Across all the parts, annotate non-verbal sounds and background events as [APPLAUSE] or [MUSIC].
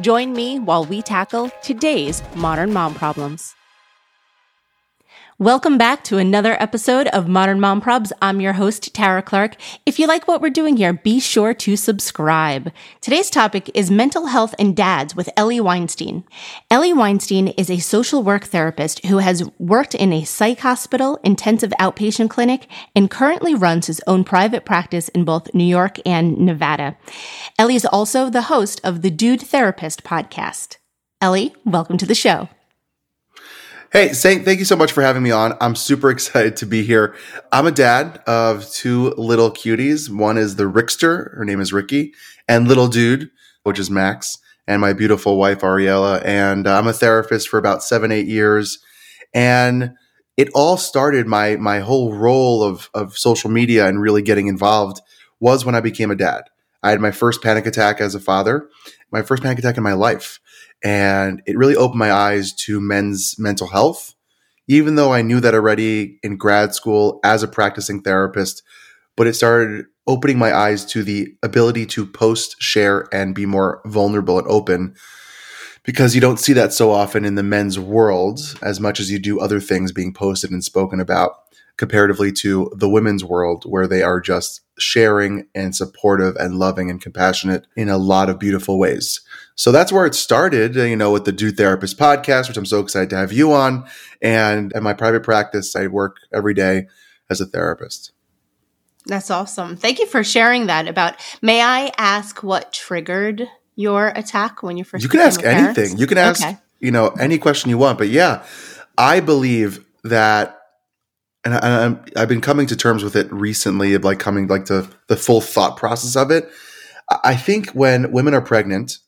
Join me while we tackle today's modern mom problems. Welcome back to another episode of Modern Mom Probs. I'm your host, Tara Clark. If you like what we're doing here, be sure to subscribe. Today's topic is mental health and dads with Eli Weinstein. Eli Weinstein is a social work therapist who has worked in a psych hospital, intensive outpatient clinic, and currently runs his own private practice in both New York and Nevada. Eli is also the host of the Dude Therapist podcast. Eli, welcome to the show. Hey, Saint, thank you so much for having me on. I'm super excited to be here. I'm a dad of two little cuties. One is the Rickster, her name is Ricky, and little dude, which is Max, and my beautiful wife, Ariella. And I'm a therapist for about seven, eight years. And it all started my my whole role of of social media and really getting involved was when I became a dad. I had my first panic attack as a father, my first panic attack in my life. And it really opened my eyes to men's mental health, even though I knew that already in grad school as a practicing therapist. But it started opening my eyes to the ability to post, share, and be more vulnerable and open because you don't see that so often in the men's world as much as you do other things being posted and spoken about comparatively to the women's world where they are just sharing and supportive and loving and compassionate in a lot of beautiful ways. So that's where it started, you know, with the Dude Therapist podcast, which I'm so excited to have you on. And at my private practice, I work every day as a therapist. That's awesome. Thank you for sharing that about may I ask what triggered your attack when you first You can ask anything. You can ask, okay. you know, any question you want. But yeah, I believe that and I, have been coming to terms with it recently of like coming like to the full thought process of it. I think when women are pregnant,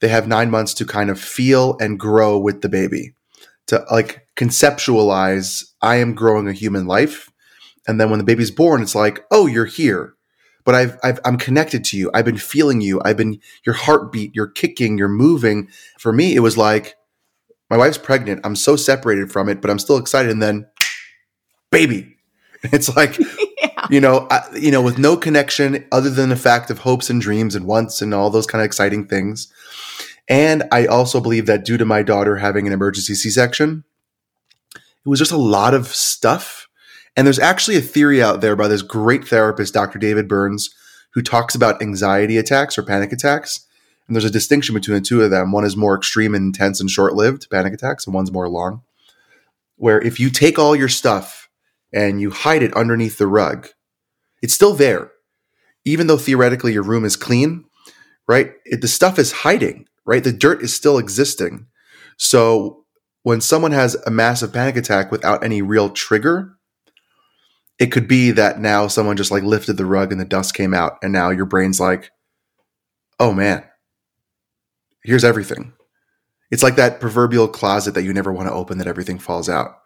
they have nine months to kind of feel and grow with the baby, to like conceptualize, I am growing a human life. And then when the baby's born, it's like, oh, you're here. But I've, I've, I'm connected to you. I've been feeling you. I've been your heartbeat. You're kicking. You're moving. For me, it was like my wife's pregnant. I'm so separated from it, but I'm still excited. And then baby. [LAUGHS] It's like, [LAUGHS] yeah. you know, I, you know, with no connection other than the fact of hopes and dreams and wants and all those kind of exciting things. And I also believe that due to my daughter having an emergency C-section, it was just a lot of stuff. And there's actually a theory out there by this great therapist, Dr. David Burns, who talks about anxiety attacks or panic attacks. And there's a distinction between the two of them. One is more extreme and intense and short lived panic attacks, and one's more long. Where if you take all your stuff and you hide it underneath the rug, it's still there. Even though theoretically your room is clean, right? It, the stuff is hiding, right? The dirt is still existing. So when someone has a massive panic attack without any real trigger, it could be that now someone just like lifted the rug and the dust came out, and now your brain's like, oh man, here's everything. It's like that proverbial closet that you never want to open that everything falls out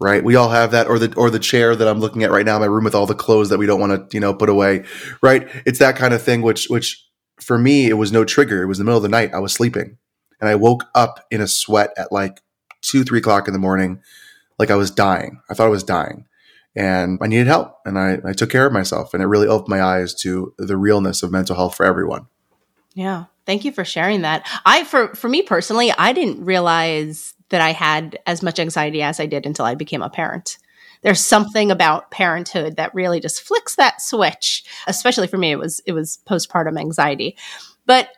right? We all have that, or the or the chair that I'm looking at right now in my room with all the clothes that we don't want to, you know, put away, right? It's that kind of thing. Which which for me, it was no trigger. It was the middle of the night. I was sleeping, And I woke up in a sweat at like two, three o'clock in the morning, like I was dying. I thought I was dying. And I needed help. And I, I took care of myself. And it really opened my eyes to the realness of mental health for everyone. Yeah. Thank you for sharing that. I for for me personally, I didn't realize that I had as much anxiety as I did until I became a parent. There's something about parenthood that really just flicks that switch. Especially for me, it was it was postpartum anxiety. But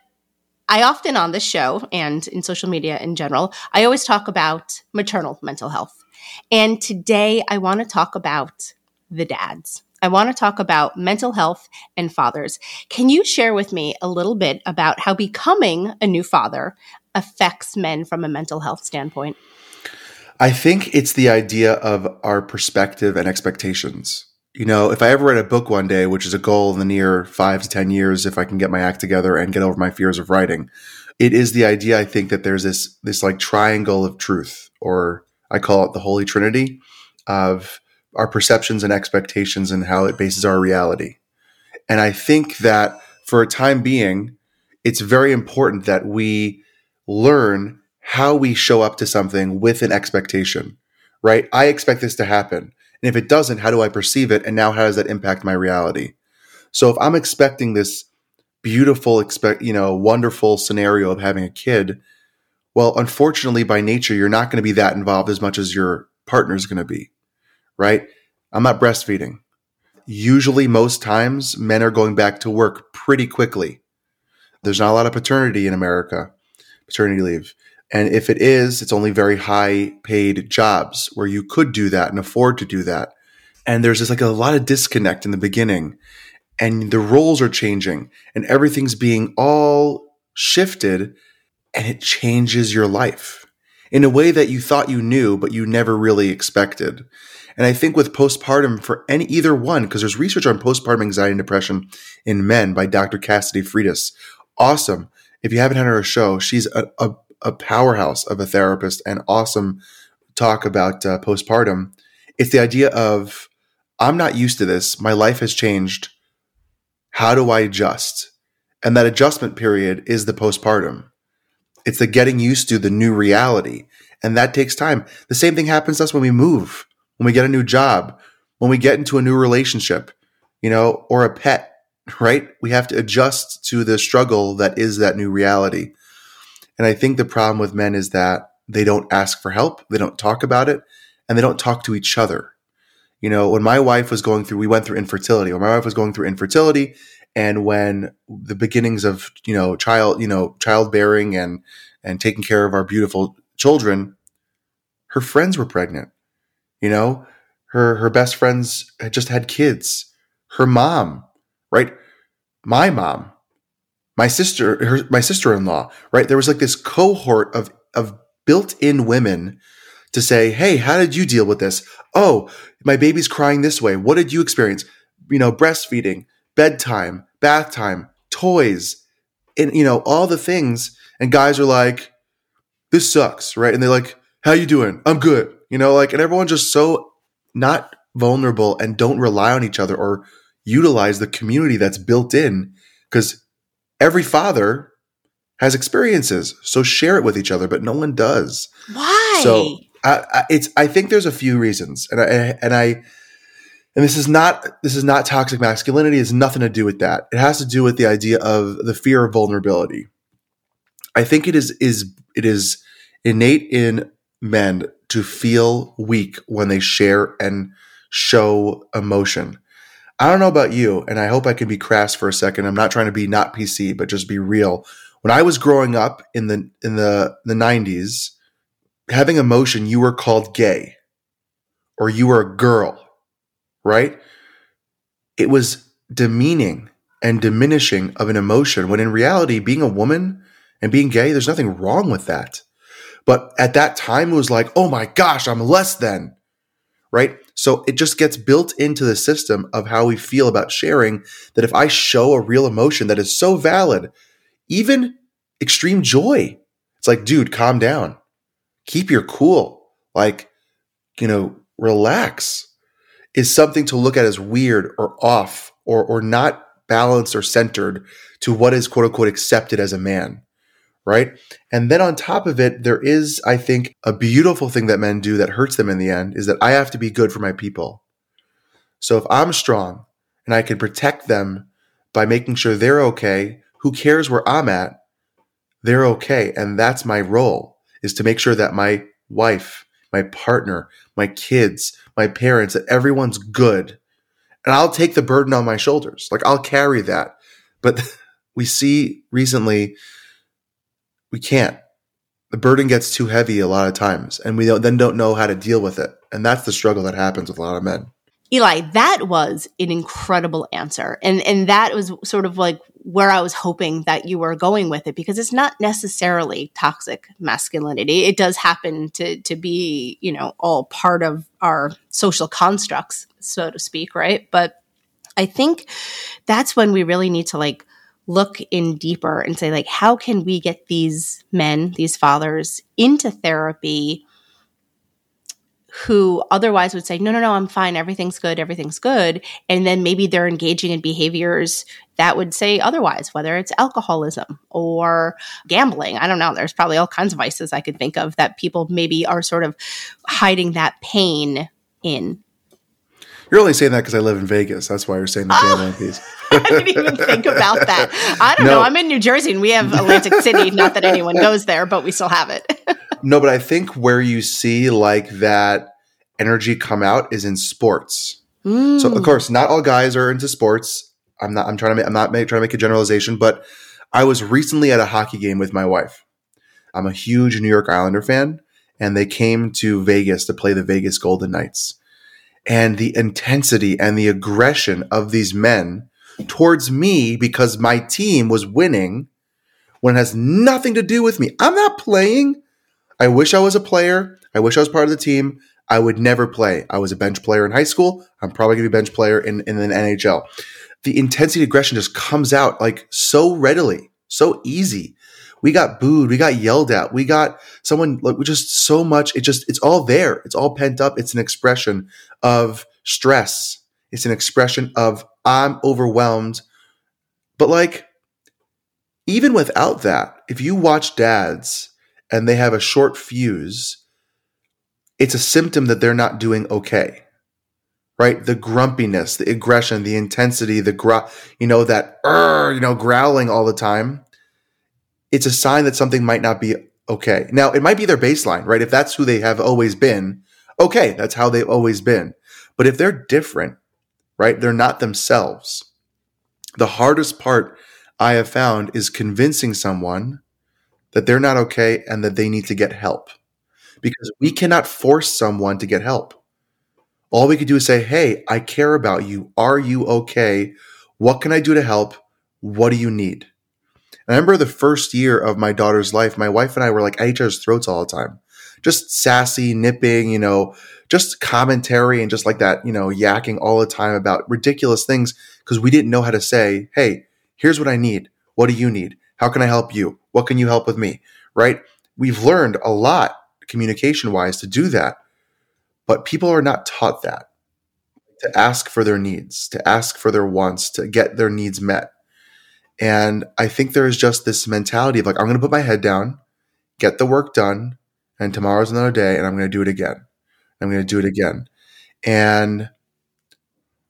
I often on this show and in social media in general, I always talk about maternal mental health. And today I want to talk about the dads. I want to talk about mental health and fathers. Can you share with me a little bit about how becoming a new father affects men from a mental health standpoint? I think it's the idea of our perspective and expectations. You know, if I ever write a book one day, which is a goal in the near five to 10 years, if I can get my act together and get over my fears of writing, it is the idea, I think, that there's this, this like triangle of truth, or I call it the Holy Trinity of our perceptions and expectations and how it bases our reality. And I think that for a time being, it's very important that we learn how we show up to something with an expectation, right? I expect this to happen. And if it doesn't, how do I perceive it? And now how does that impact my reality? So if I'm expecting this beautiful, expect, you know, wonderful scenario of having a kid, well, unfortunately, by nature, you're not going to be that involved as much as your partner is going to be right? I'm not breastfeeding. Usually, most times, men are going back to work pretty quickly. There's not a lot of paternity in America, paternity leave. And if it is, it's only very high paid jobs where you could do that and afford to do that. And there's just like a lot of disconnect in the beginning. And the roles are changing and everything's being all shifted and it changes your life in a way that you thought you knew, but you never really expected. And I think with postpartum for any either one, because there's research on postpartum anxiety and depression in men by Dr. Cassidy Freitas. Awesome. If you haven't had her show, she's a, a, a powerhouse of a therapist and awesome talk about uh, postpartum. It's the idea of I'm not used to this. My life has changed. How do I adjust? And that adjustment period is the postpartum. It's the getting used to the new reality. And that takes time. The same thing happens to us when we move when we get a new job, when we get into a new relationship, you know, or a pet, right? We have to adjust to the struggle that is that new reality. And I think the problem with men is that they don't ask for help, they don't talk about it, and they don't talk to each other. You know, when my wife was going through, we went through infertility, or my wife was going through infertility, and when the beginnings of, you know, child, you know, childbearing and and taking care of our beautiful children, her friends were pregnant you know, her her best friends had just had kids. Her mom, right? My mom, my sister, her, my sister-in-law, right? There was like this cohort of of built-in women to say, "Hey, how did you deal with this? Oh, my baby's crying this way. What did you experience? You know, breastfeeding, bedtime, bath time, toys, and you know, all the things." And guys are like, "This sucks," right? And they're like, "How you doing? I'm good." you know, like, and everyone's just so not vulnerable and don't rely on each other or utilize the community that's built in because every father has experiences. So share it with each other, but no one does. Why? So I, I, it's, I think there's a few reasons and I, and I, and this is not, this is not toxic masculinity. It's nothing to do with that. It has to do with the idea of the fear of vulnerability. I think it is, is, it is innate in men to feel weak when they share and show emotion. I don't know about you, and I hope I can be crass for a second. I'm not trying to be not PC, but just be real. When I was growing up in the in the the 90s, having emotion, you were called gay or you were a girl, right? It was demeaning and diminishing of an emotion when in reality, being a woman and being gay, there's nothing wrong with that. But at that time, it was like, oh my gosh, I'm less than. Right. So it just gets built into the system of how we feel about sharing that if I show a real emotion that is so valid, even extreme joy, it's like, dude, calm down. Keep your cool. Like, you know, relax is something to look at as weird or off or, or not balanced or centered to what is quote unquote accepted as a man right? And then on top of it, there is, I think, a beautiful thing that men do that hurts them in the end is that I have to be good for my people. So if I'm strong and I can protect them by making sure they're okay, who cares where I'm at? They're okay. And that's my role is to make sure that my wife, my partner, my kids, my parents, that everyone's good. And I'll take the burden on my shoulders. Like I'll carry that. But [LAUGHS] we see recently we can't. The burden gets too heavy a lot of times, and we don't, then don't know how to deal with it. And that's the struggle that happens with a lot of men. Eli, that was an incredible answer. And and that was sort of like where I was hoping that you were going with it because it's not necessarily toxic masculinity. It does happen to to be, you know, all part of our social constructs, so to speak, right? But I think that's when we really need to like look in deeper and say like how can we get these men these fathers into therapy who otherwise would say no no no i'm fine. Everything's good. Everything's good. And then maybe they're engaging in behaviors that would say otherwise whether it's alcoholism or gambling. I don't know. There's probably all kinds of vices i could think of that people maybe are sort of hiding that pain in you're only saying that because I live in Vegas. That's why you're saying the gambling oh, piece. [LAUGHS] I didn't even think about that. I don't no. know. I'm in New Jersey and we have Atlantic City. Not that anyone goes there, but we still have it. [LAUGHS] no, but I think where you see like that energy come out is in sports. Mm. So of course, not all guys are into sports. I'm not. I'm trying to. Make, I'm not make, trying to make a generalization, but I was recently at a hockey game with my wife. I'm a huge New York Islander fan, and they came to Vegas to play the Vegas Golden Knights and the intensity and the aggression of these men towards me because my team was winning when it has nothing to do with me. I'm not playing. I wish I was a player. I wish I was part of the team. I would never play. I was a bench player in high school. I'm probably going to be a bench player in, in the NHL. The intensity aggression just comes out like so readily, so easy we got booed, we got yelled at, we got someone like we just so much. It just it's all there. It's all pent up. It's an expression of stress. It's an expression of I'm overwhelmed. But like even without that, if you watch dads and they have a short fuse, it's a symptom that they're not doing okay. Right? The grumpiness, the aggression, the intensity, the gr- you know that you know growling all the time it's a sign that something might not be okay. Now, it might be their baseline, right? If that's who they have always been, okay, that's how they've always been. But if they're different, right, they're not themselves. The hardest part I have found is convincing someone that they're not okay and that they need to get help. Because we cannot force someone to get help. All we could do is say, Hey, I care about you. Are you okay? What can I do to help? What do you need? I remember the first year of my daughter's life, my wife and I were like at each other's throats all the time. Just sassy, nipping, you know, just commentary and just like that, you know, yakking all the time about ridiculous things because we didn't know how to say, hey, here's what I need. What do you need? How can I help you? What can you help with me? Right? We've learned a lot communication wise to do that, but people are not taught that to ask for their needs, to ask for their wants, to get their needs met. And I think there is just this mentality of like, I'm going to put my head down, get the work done, and tomorrow's another day, and I'm going to do it again. I'm going to do it again. And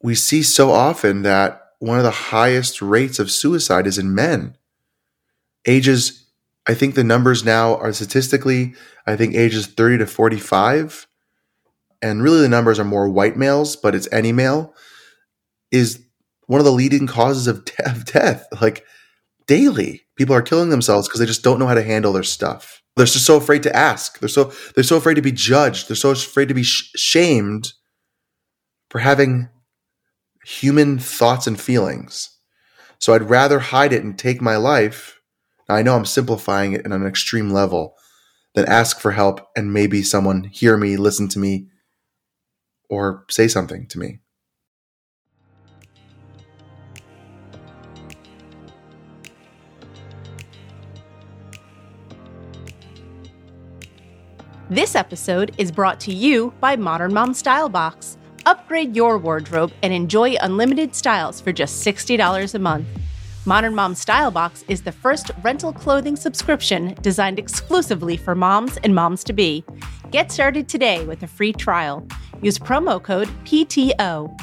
we see so often that one of the highest rates of suicide is in men. Ages, I think the numbers now are statistically, I think ages 30 to 45. And really the numbers are more white males, but it's any male, is one of the leading causes of, de- of death. Like daily, people are killing themselves because they just don't know how to handle their stuff. They're just so afraid to ask. They're so they're so afraid to be judged. They're so afraid to be sh- shamed for having human thoughts and feelings. So I'd rather hide it and take my life. Now, I know I'm simplifying it in an extreme level than ask for help and maybe someone hear me, listen to me, or say something to me. This episode is brought to you by Modern Mom Style Box. Upgrade your wardrobe and enjoy unlimited styles for just $60 a month. Modern Mom Style Box is the first rental clothing subscription designed exclusively for moms and moms to be. Get started today with a free trial. Use promo code PTO.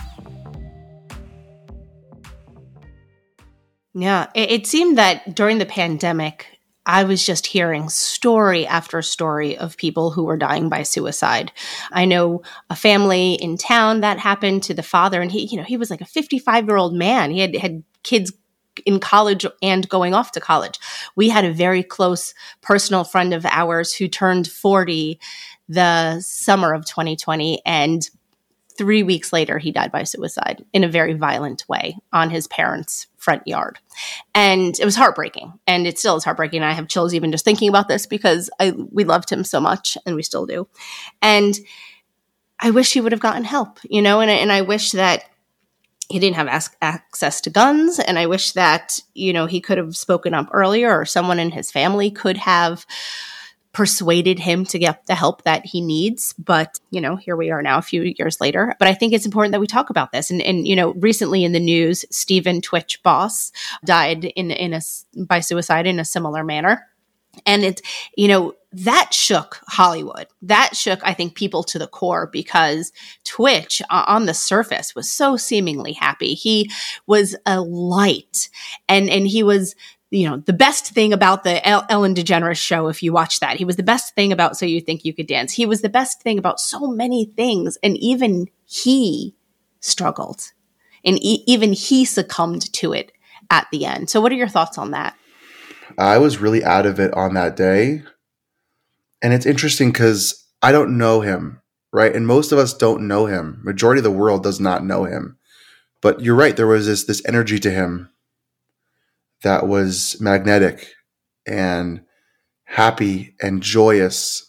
Yeah, it, it seemed that during the pandemic, I was just hearing story after story of people who were dying by suicide. I know a family in town that happened to the father, and he, you know, he was like a 55 year old man. He had had kids in college and going off to college. We had a very close personal friend of ours who turned 40 the summer of 2020 and three weeks later he died by suicide in a very violent way on his parents front yard. And it was heartbreaking. And it still is heartbreaking. I have chills even just thinking about this because i we loved him so much and we still do. And i wish he would have gotten help you know and, and i wish that he didn't have access to guns. And i wish that you know he could have spoken up earlier or someone in his family could have persuaded him to get the help that he needs. But you know here we are now a few years later. But i think it's important that we talk about this. And and you know recently in the news stephen twitch boss died in in a by suicide in a similar manner. And it's you know that shook Hollywood. That shook, I think, people to the core because Twitch uh, on the surface was so seemingly happy. He was a light. And, and he was, you know, the best thing about the Ellen DeGeneres show, if you watch that, he was the best thing about So You Think You Could Dance. He was the best thing about so many things. And even he struggled and e- even he succumbed to it at the end. So what are your thoughts on that? I was really out of it on that day. And it's interesting because I don't know him, right? And most of us don't know him. Majority of the world does not know him. But you're right, there was this this energy to him that was magnetic and happy and joyous.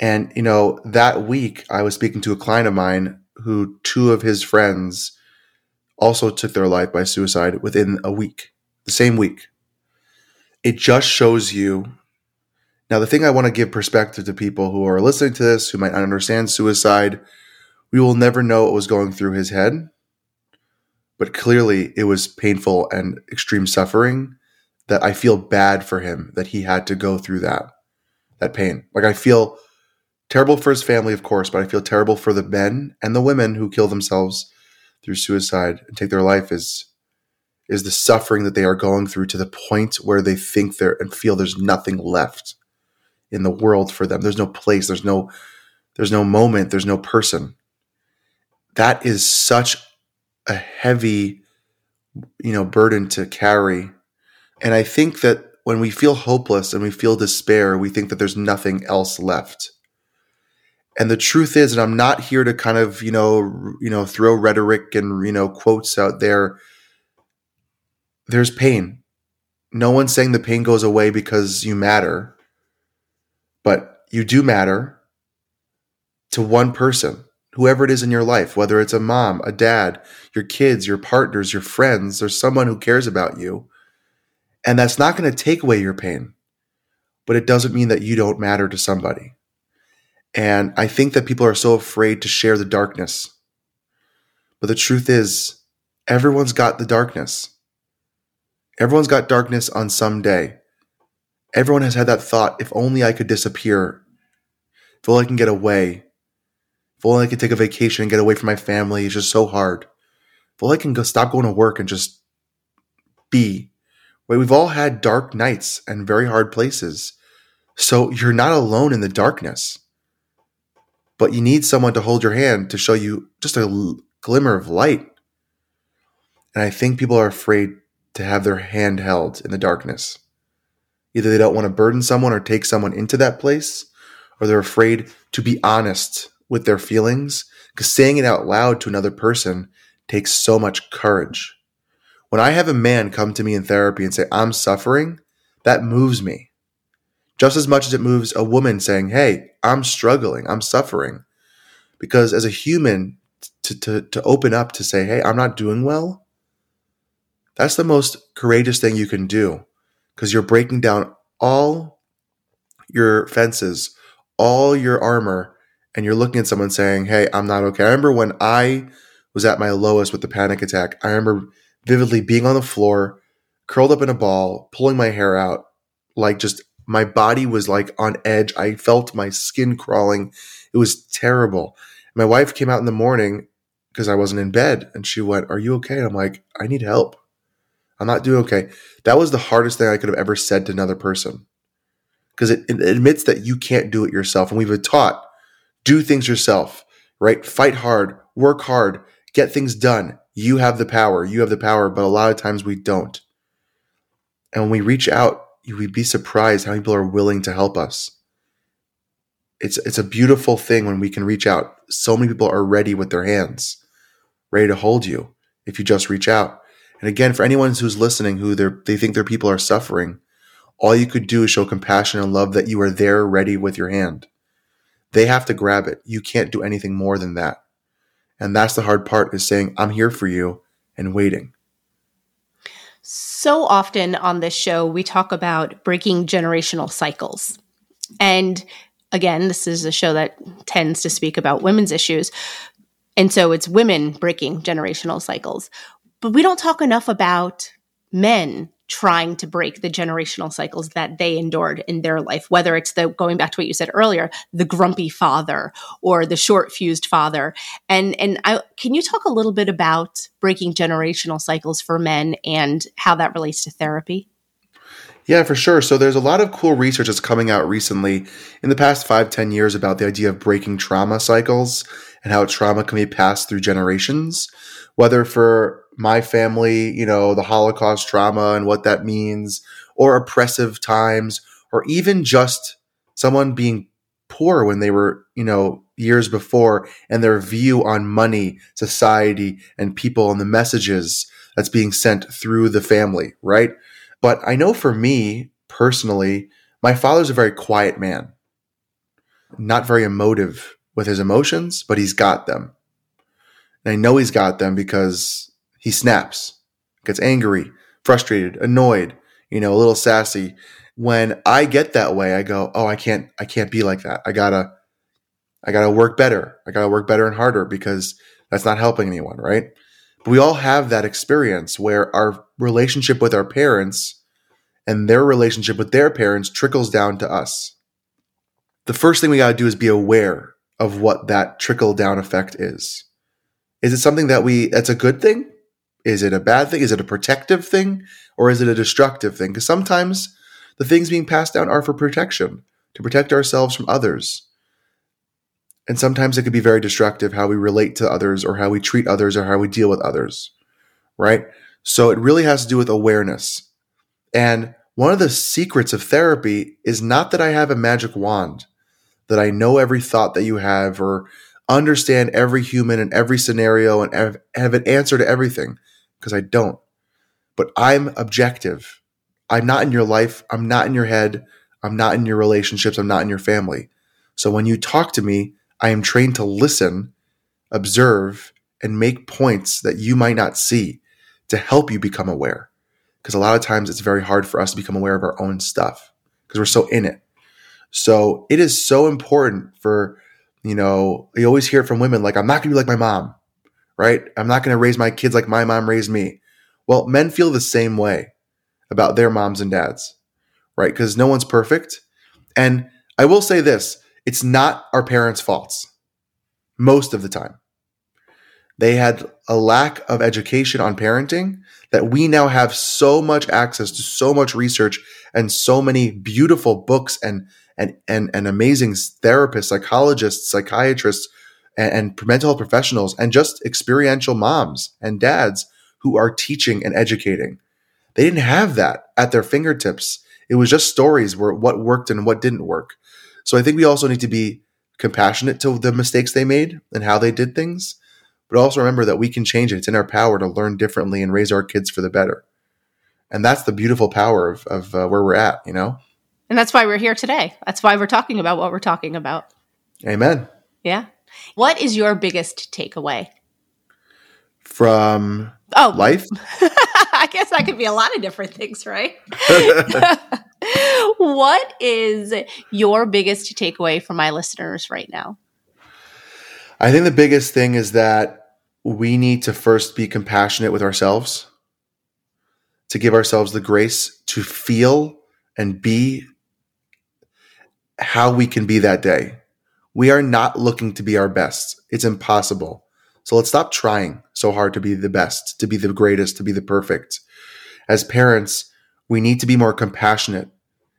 And you know, that week I was speaking to a client of mine who two of his friends also took their life by suicide within a week, the same week. It just shows you now, the thing I want to give perspective to people who are listening to this, who might not understand suicide, we will never know what was going through his head. But clearly, it was painful and extreme suffering that I feel bad for him that he had to go through that, that pain. Like, I feel terrible for his family, of course, but I feel terrible for the men and the women who kill themselves through suicide and take their life is is the suffering that they are going through to the point where they think they're and feel there's nothing left in the world for them. There's no place, there's no there's no moment, there's no person. That is such a heavy you know burden to carry. And I think that when we feel hopeless and we feel despair, we think that there's nothing else left. And the truth is, and I'm not here to kind of, you know, you know, throw rhetoric and, you know, quotes out there. There's pain. No one's saying the pain goes away because you matter but you do matter to one person, whoever it is in your life, whether it's a mom, a dad, your kids, your partners, your friends, there's someone who cares about you. And that's not going to take away your pain, but it doesn't mean that you don't matter to somebody. And I think that people are so afraid to share the darkness. But the truth is, everyone's got the darkness. Everyone's got darkness on some day. Everyone has had that thought if only I could disappear, if only I can get away, if only I could take a vacation and get away from my family. It's just so hard. If only I can go stop going to work and just be. Right? We've all had dark nights and very hard places. So you're not alone in the darkness. But you need someone to hold your hand to show you just a glimmer of light. And I think people are afraid to have their hand held in the darkness. Either they don't want to burden someone or take someone into that place, or they're afraid to be honest with their feelings because saying it out loud to another person takes so much courage. When I have a man come to me in therapy and say, I'm suffering, that moves me. Just as much as it moves a woman saying, Hey, I'm struggling, I'm suffering. Because as a human, to, to, to open up to say, Hey, I'm not doing well, that's the most courageous thing you can do because you're breaking down all your fences, all your armor, and you're looking at someone saying, Hey, I'm not okay. I remember when I was at my lowest with the panic attack, I remember vividly being on the floor curled up in a ball, pulling my hair out, like just my body was like on edge. I felt my skin crawling. It was terrible. My wife came out in the morning because I wasn't in bed and she went, Are you okay? And I'm like, I need help. I'm not doing okay. That was the hardest thing I could have ever said to another person because it, it, admits that you can't do it yourself. And we've been taught do things yourself, right? Fight hard, work hard, get things done. You have the power. You have the power. But a lot of times we don't. And when we reach out, you'd be surprised how many people are willing to help us. It's it's a beautiful thing when we can reach out. So many people are ready with their hands, ready to hold you if you just reach out. And again, for anyone who's listening who they think their people are suffering, all you could do is show compassion and love that you are there ready with your hand. They have to grab it. You can't do anything more than that. And that's the hard part is saying, I'm here for you and waiting. So often on this show, we talk about breaking generational cycles. And again, this is a show that tends to speak about women's issues. And so it's women breaking generational cycles. But we don't talk enough about men trying to break the generational cycles that they endured in their life, whether it's the going back to what you said earlier, the grumpy father or the short fused father. And and I can you talk a little bit about breaking generational cycles for men and how that relates to therapy? Yeah, for sure. So there's a lot of cool research that's coming out recently in the past five, ten years about the idea of breaking trauma cycles and how trauma can be passed through generations, whether for my family, you know, the Holocaust trauma and what that means, or oppressive times, or even just someone being poor when they were, you know, years before and their view on money, society, and people and the messages that's being sent through the family, right? But I know for me personally, my father's a very quiet man, not very emotive with his emotions, but he's got them. And I know he's got them because he snaps, gets angry, frustrated, annoyed, you know, a little sassy. When I get that way, I go, "Oh, I can't I can't be like that. I got to I got to work better. I got to work better and harder because that's not helping anyone, right?" But we all have that experience where our relationship with our parents and their relationship with their parents trickles down to us. The first thing we got to do is be aware of what that trickle down effect is. Is it something that we that's a good thing? Is it a bad thing? Is it a protective thing? Or is it a destructive thing? Because sometimes the things being passed down are for protection, to protect ourselves from others. And sometimes it could be very destructive how we relate to others or how we treat others or how we deal with others, right? So it really has to do with awareness. And one of the secrets of therapy is not that I have a magic wand, that I know every thought that you have or understand every human and every scenario and have, have an answer to everything because I don't. But I'm objective. I'm not in your life. I'm not in your head. I'm not in your relationships. I'm not in your family. So when you talk to me, I am trained to listen, observe, and make points that you might not see to help you become aware. Because a lot of times it's very hard for us to become aware of our own stuff because we're so in it. So it is so important for you know, you always hear from women like, I'm not going to be like my mom, right? I'm not going to raise my kids like my mom raised me. Well, men feel the same way about their moms and dads, right? Because no one's perfect. And I will say this it's not our parents' faults most of the time. They had a lack of education on parenting that we now have so much access to so much research and so many beautiful books and and and, and amazing therapists, psychologists, psychiatrists, and, and mental health professionals, and just experiential moms and dads who are teaching and educating. They didn't have that at their fingertips. It was just stories where what worked and what didn't work. So I think we also need to be compassionate to the mistakes they made and how they did things, but also remember that we can change it. It's in our power to learn differently and raise our kids for the better. And that's the beautiful power of, of uh, where we're at, you know? And that's why we're here today. That's why we're talking about what we're talking about. Amen. Yeah. What is your biggest takeaway from oh life? [LAUGHS] I guess that could be a lot of different things, right? [LAUGHS] what is your biggest takeaway for my listeners right now? I think the biggest thing is that we need to first be compassionate with ourselves to give ourselves the grace to feel and be how we can be that day. We are not looking to be our best. It's impossible. So let's stop trying so hard to be the best, to be the greatest, to be the perfect. As parents, we need to be more compassionate.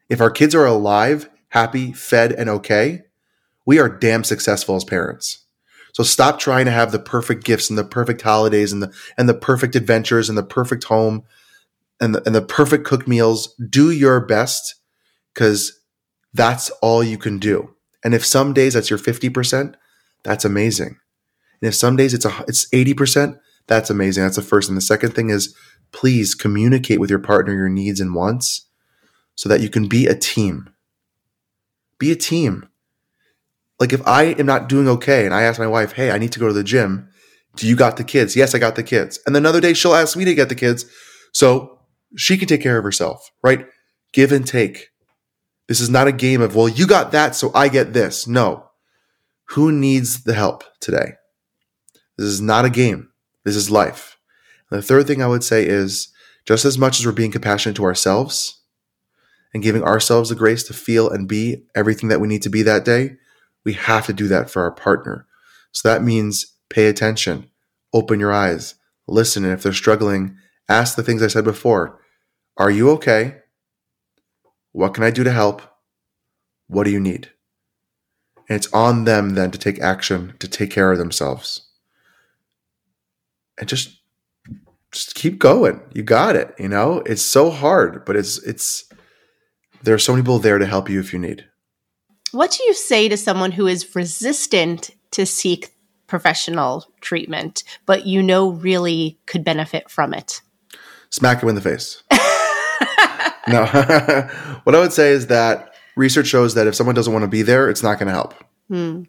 If our kids are alive, happy, fed, and okay, we are damn successful as parents. So stop trying to have the perfect gifts and the perfect holidays and the and the perfect adventures and the perfect home and the, and the perfect cooked meals. Do your best because that's all you can do. And if some days that's your 50%, that's amazing. And if some days it's a, it's 80%, that's amazing. That's the first. And the second thing is please communicate with your partner your needs and wants so that you can be a team. Be a team. Like if I am not doing okay and I ask my wife, "Hey, I need to go to the gym. Do you got the kids?" "Yes, I got the kids." And another day she'll ask me to get the kids so she can take care of herself, right? Give and take. This is not a game of, "Well, you got that, so I get this." No. Who needs the help today? This is not a game. This is life. And the third thing I would say is just as much as we're being compassionate to ourselves and giving ourselves the grace to feel and be everything that we need to be that day, we have to do that for our partner. So that means pay attention, open your eyes, listen. And if they're struggling, ask the things I said before Are you okay? What can I do to help? What do you need? And it's on them then to take action, to take care of themselves. And just just keep going. You got it. You know, it's so hard, but it's it's there are so many people there to help you if you need. What do you say to someone who is resistant to seek professional treatment, but you know really could benefit from it? Smack him in the face. [LAUGHS] [LAUGHS] no. [LAUGHS] what I would say is that research shows that if someone doesn't want to be there, it's not going to help. Hmm.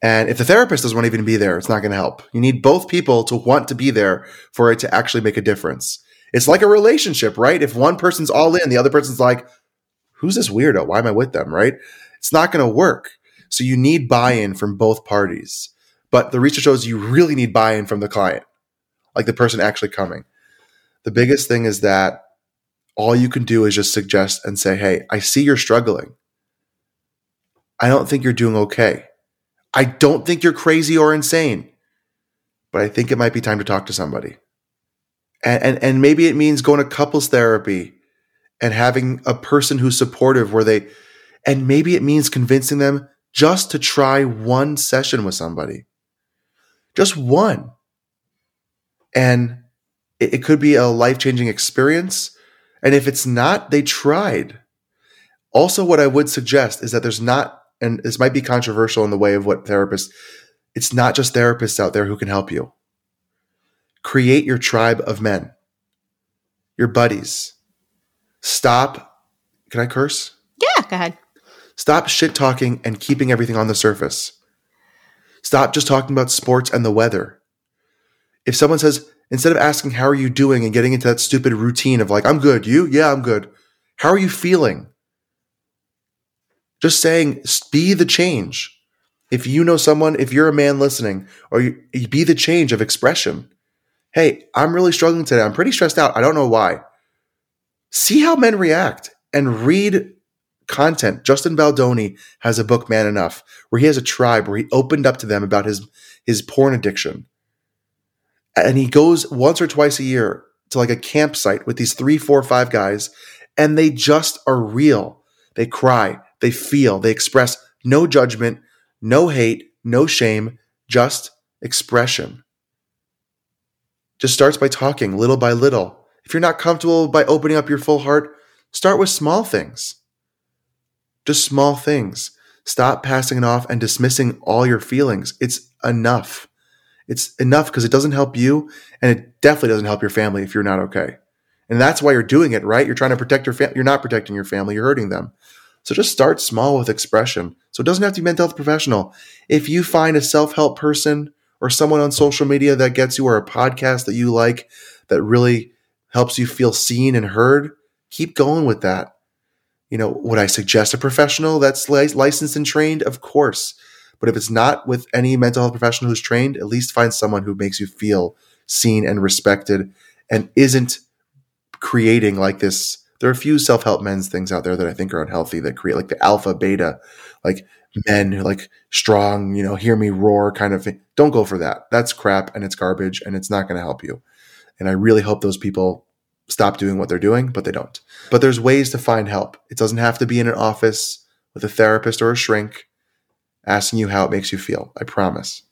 And if the therapist doesn't want to even be there, it's not going to help. You need both people to want to be there for it to actually make a difference. It's like a relationship, right? If one person's all in, the other person's like, who's this weirdo? Why am I with them, right? It's not going to work. So you need buy in from both parties. But the research shows you really need buy in from the client, like the person actually coming. The biggest thing is that all you can do is just suggest and say, Hey, I see you're struggling. I don't think you're doing okay. I don't think you're crazy or insane, but I think it might be time to talk to somebody. And, and, and maybe it means going to couples therapy and having a person who's supportive where they, and maybe it means convincing them just to try one session with somebody. Just one. And it, it could be a life changing experience. And if it's not, they tried. Also, what I would suggest is that there's not, and this might be controversial in the way of what therapists, it's not just therapists out there who can help you. Create your tribe of men, your buddies. Stop. Can I curse? Yeah, go ahead. Stop shit talking and keeping everything on the surface. Stop just talking about sports and the weather. If someone says, instead of asking, how are you doing and getting into that stupid routine of like, I'm good, you? Yeah, I'm good. How are you feeling? Just saying, be the change. If you know someone, if you're a man listening, or you, be the change of expression. Hey, I'm really struggling today. I'm pretty stressed out. I don't know why. See how men react and read content. Justin Baldoni has a book, Man Enough, where he has a tribe where he opened up to them about his his porn addiction. And he goes once or twice a year to like a campsite with these three, four, five guys, and they just are real. They cry, they feel, they express no judgment, no hate, no shame, just expression. Just starts by talking little by little. If you're not comfortable by opening up your full heart, start with small things. Just small things. Stop passing it off and dismissing all your feelings. It's enough. It's enough because it doesn't help you and it definitely doesn't help your family if you're not okay. And that's why you're doing it, right? You're trying to protect your family. You're not protecting your family. You're hurting them. So just start small with expression. So it doesn't have to be mental health professional. If you find a self-help person or someone on social media that gets you or a podcast that you like that really helps you feel seen and heard, keep going with that. You know, would I suggest a professional that's licensed and trained? Of course. But if it's not with any mental health professional who's trained, at least find someone who makes you feel seen and respected and isn't creating like this. There are a few self help men's things out there that I think are unhealthy that create like the alpha beta, like men who like strong, you know, hear me roar kind of thing. Don't go for that. That's crap and it's garbage and it's not going to help you. And I really hope those people stop doing what they're doing, but they don't. But there's ways to find help. It doesn't have to be in an office with a therapist or a shrink asking you how it makes you feel. I promise.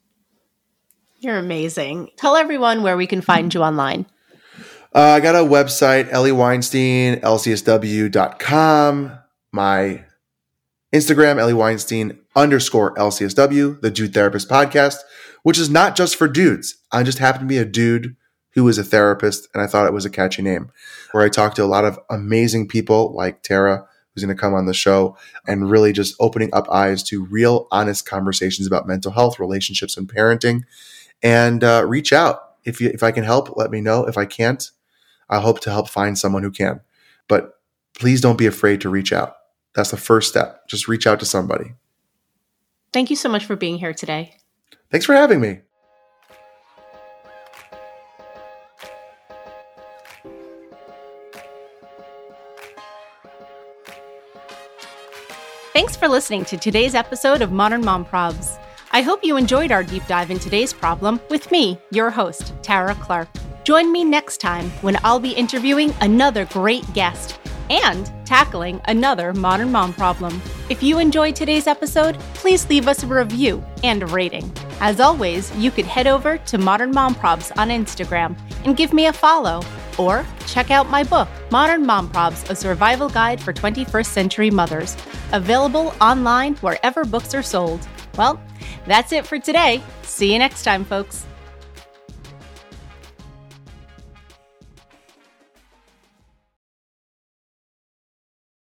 You're amazing. Tell everyone where we can find you online. Uh, I got a website, Eli Weinstein, lcsw.com. My Instagram, Eli Weinstein underscore LCSW, the Dude Therapist podcast, which is not just for dudes. I just happen to be a dude who is a therapist, and I thought it was a catchy name. Where I talk to a lot of amazing people like Tara, who's going to come on the show, and really just opening up eyes to real, honest conversations about mental health, relationships, and parenting. And uh, reach out if you, if I can help. Let me know. If I can't, I hope to help find someone who can. But please don't be afraid to reach out. That's the first step. Just reach out to somebody. Thank you so much for being here today. Thanks for having me. Thanks for listening to today's episode of Modern Mom Probs. I hope you enjoyed our deep dive in today's problem with me, your host, Tara Clark. Join me next time when I'll be interviewing another great guest and tackling another modern mom problem. If you enjoyed today's episode, please leave us a review and a rating. As always, you could head over to Modern Mom Probs on Instagram and give me a follow. Or check out my book, Modern Mom Probs A Survival Guide for 21st Century Mothers, available online wherever books are sold. Well, that's it for today. See you next time, folks.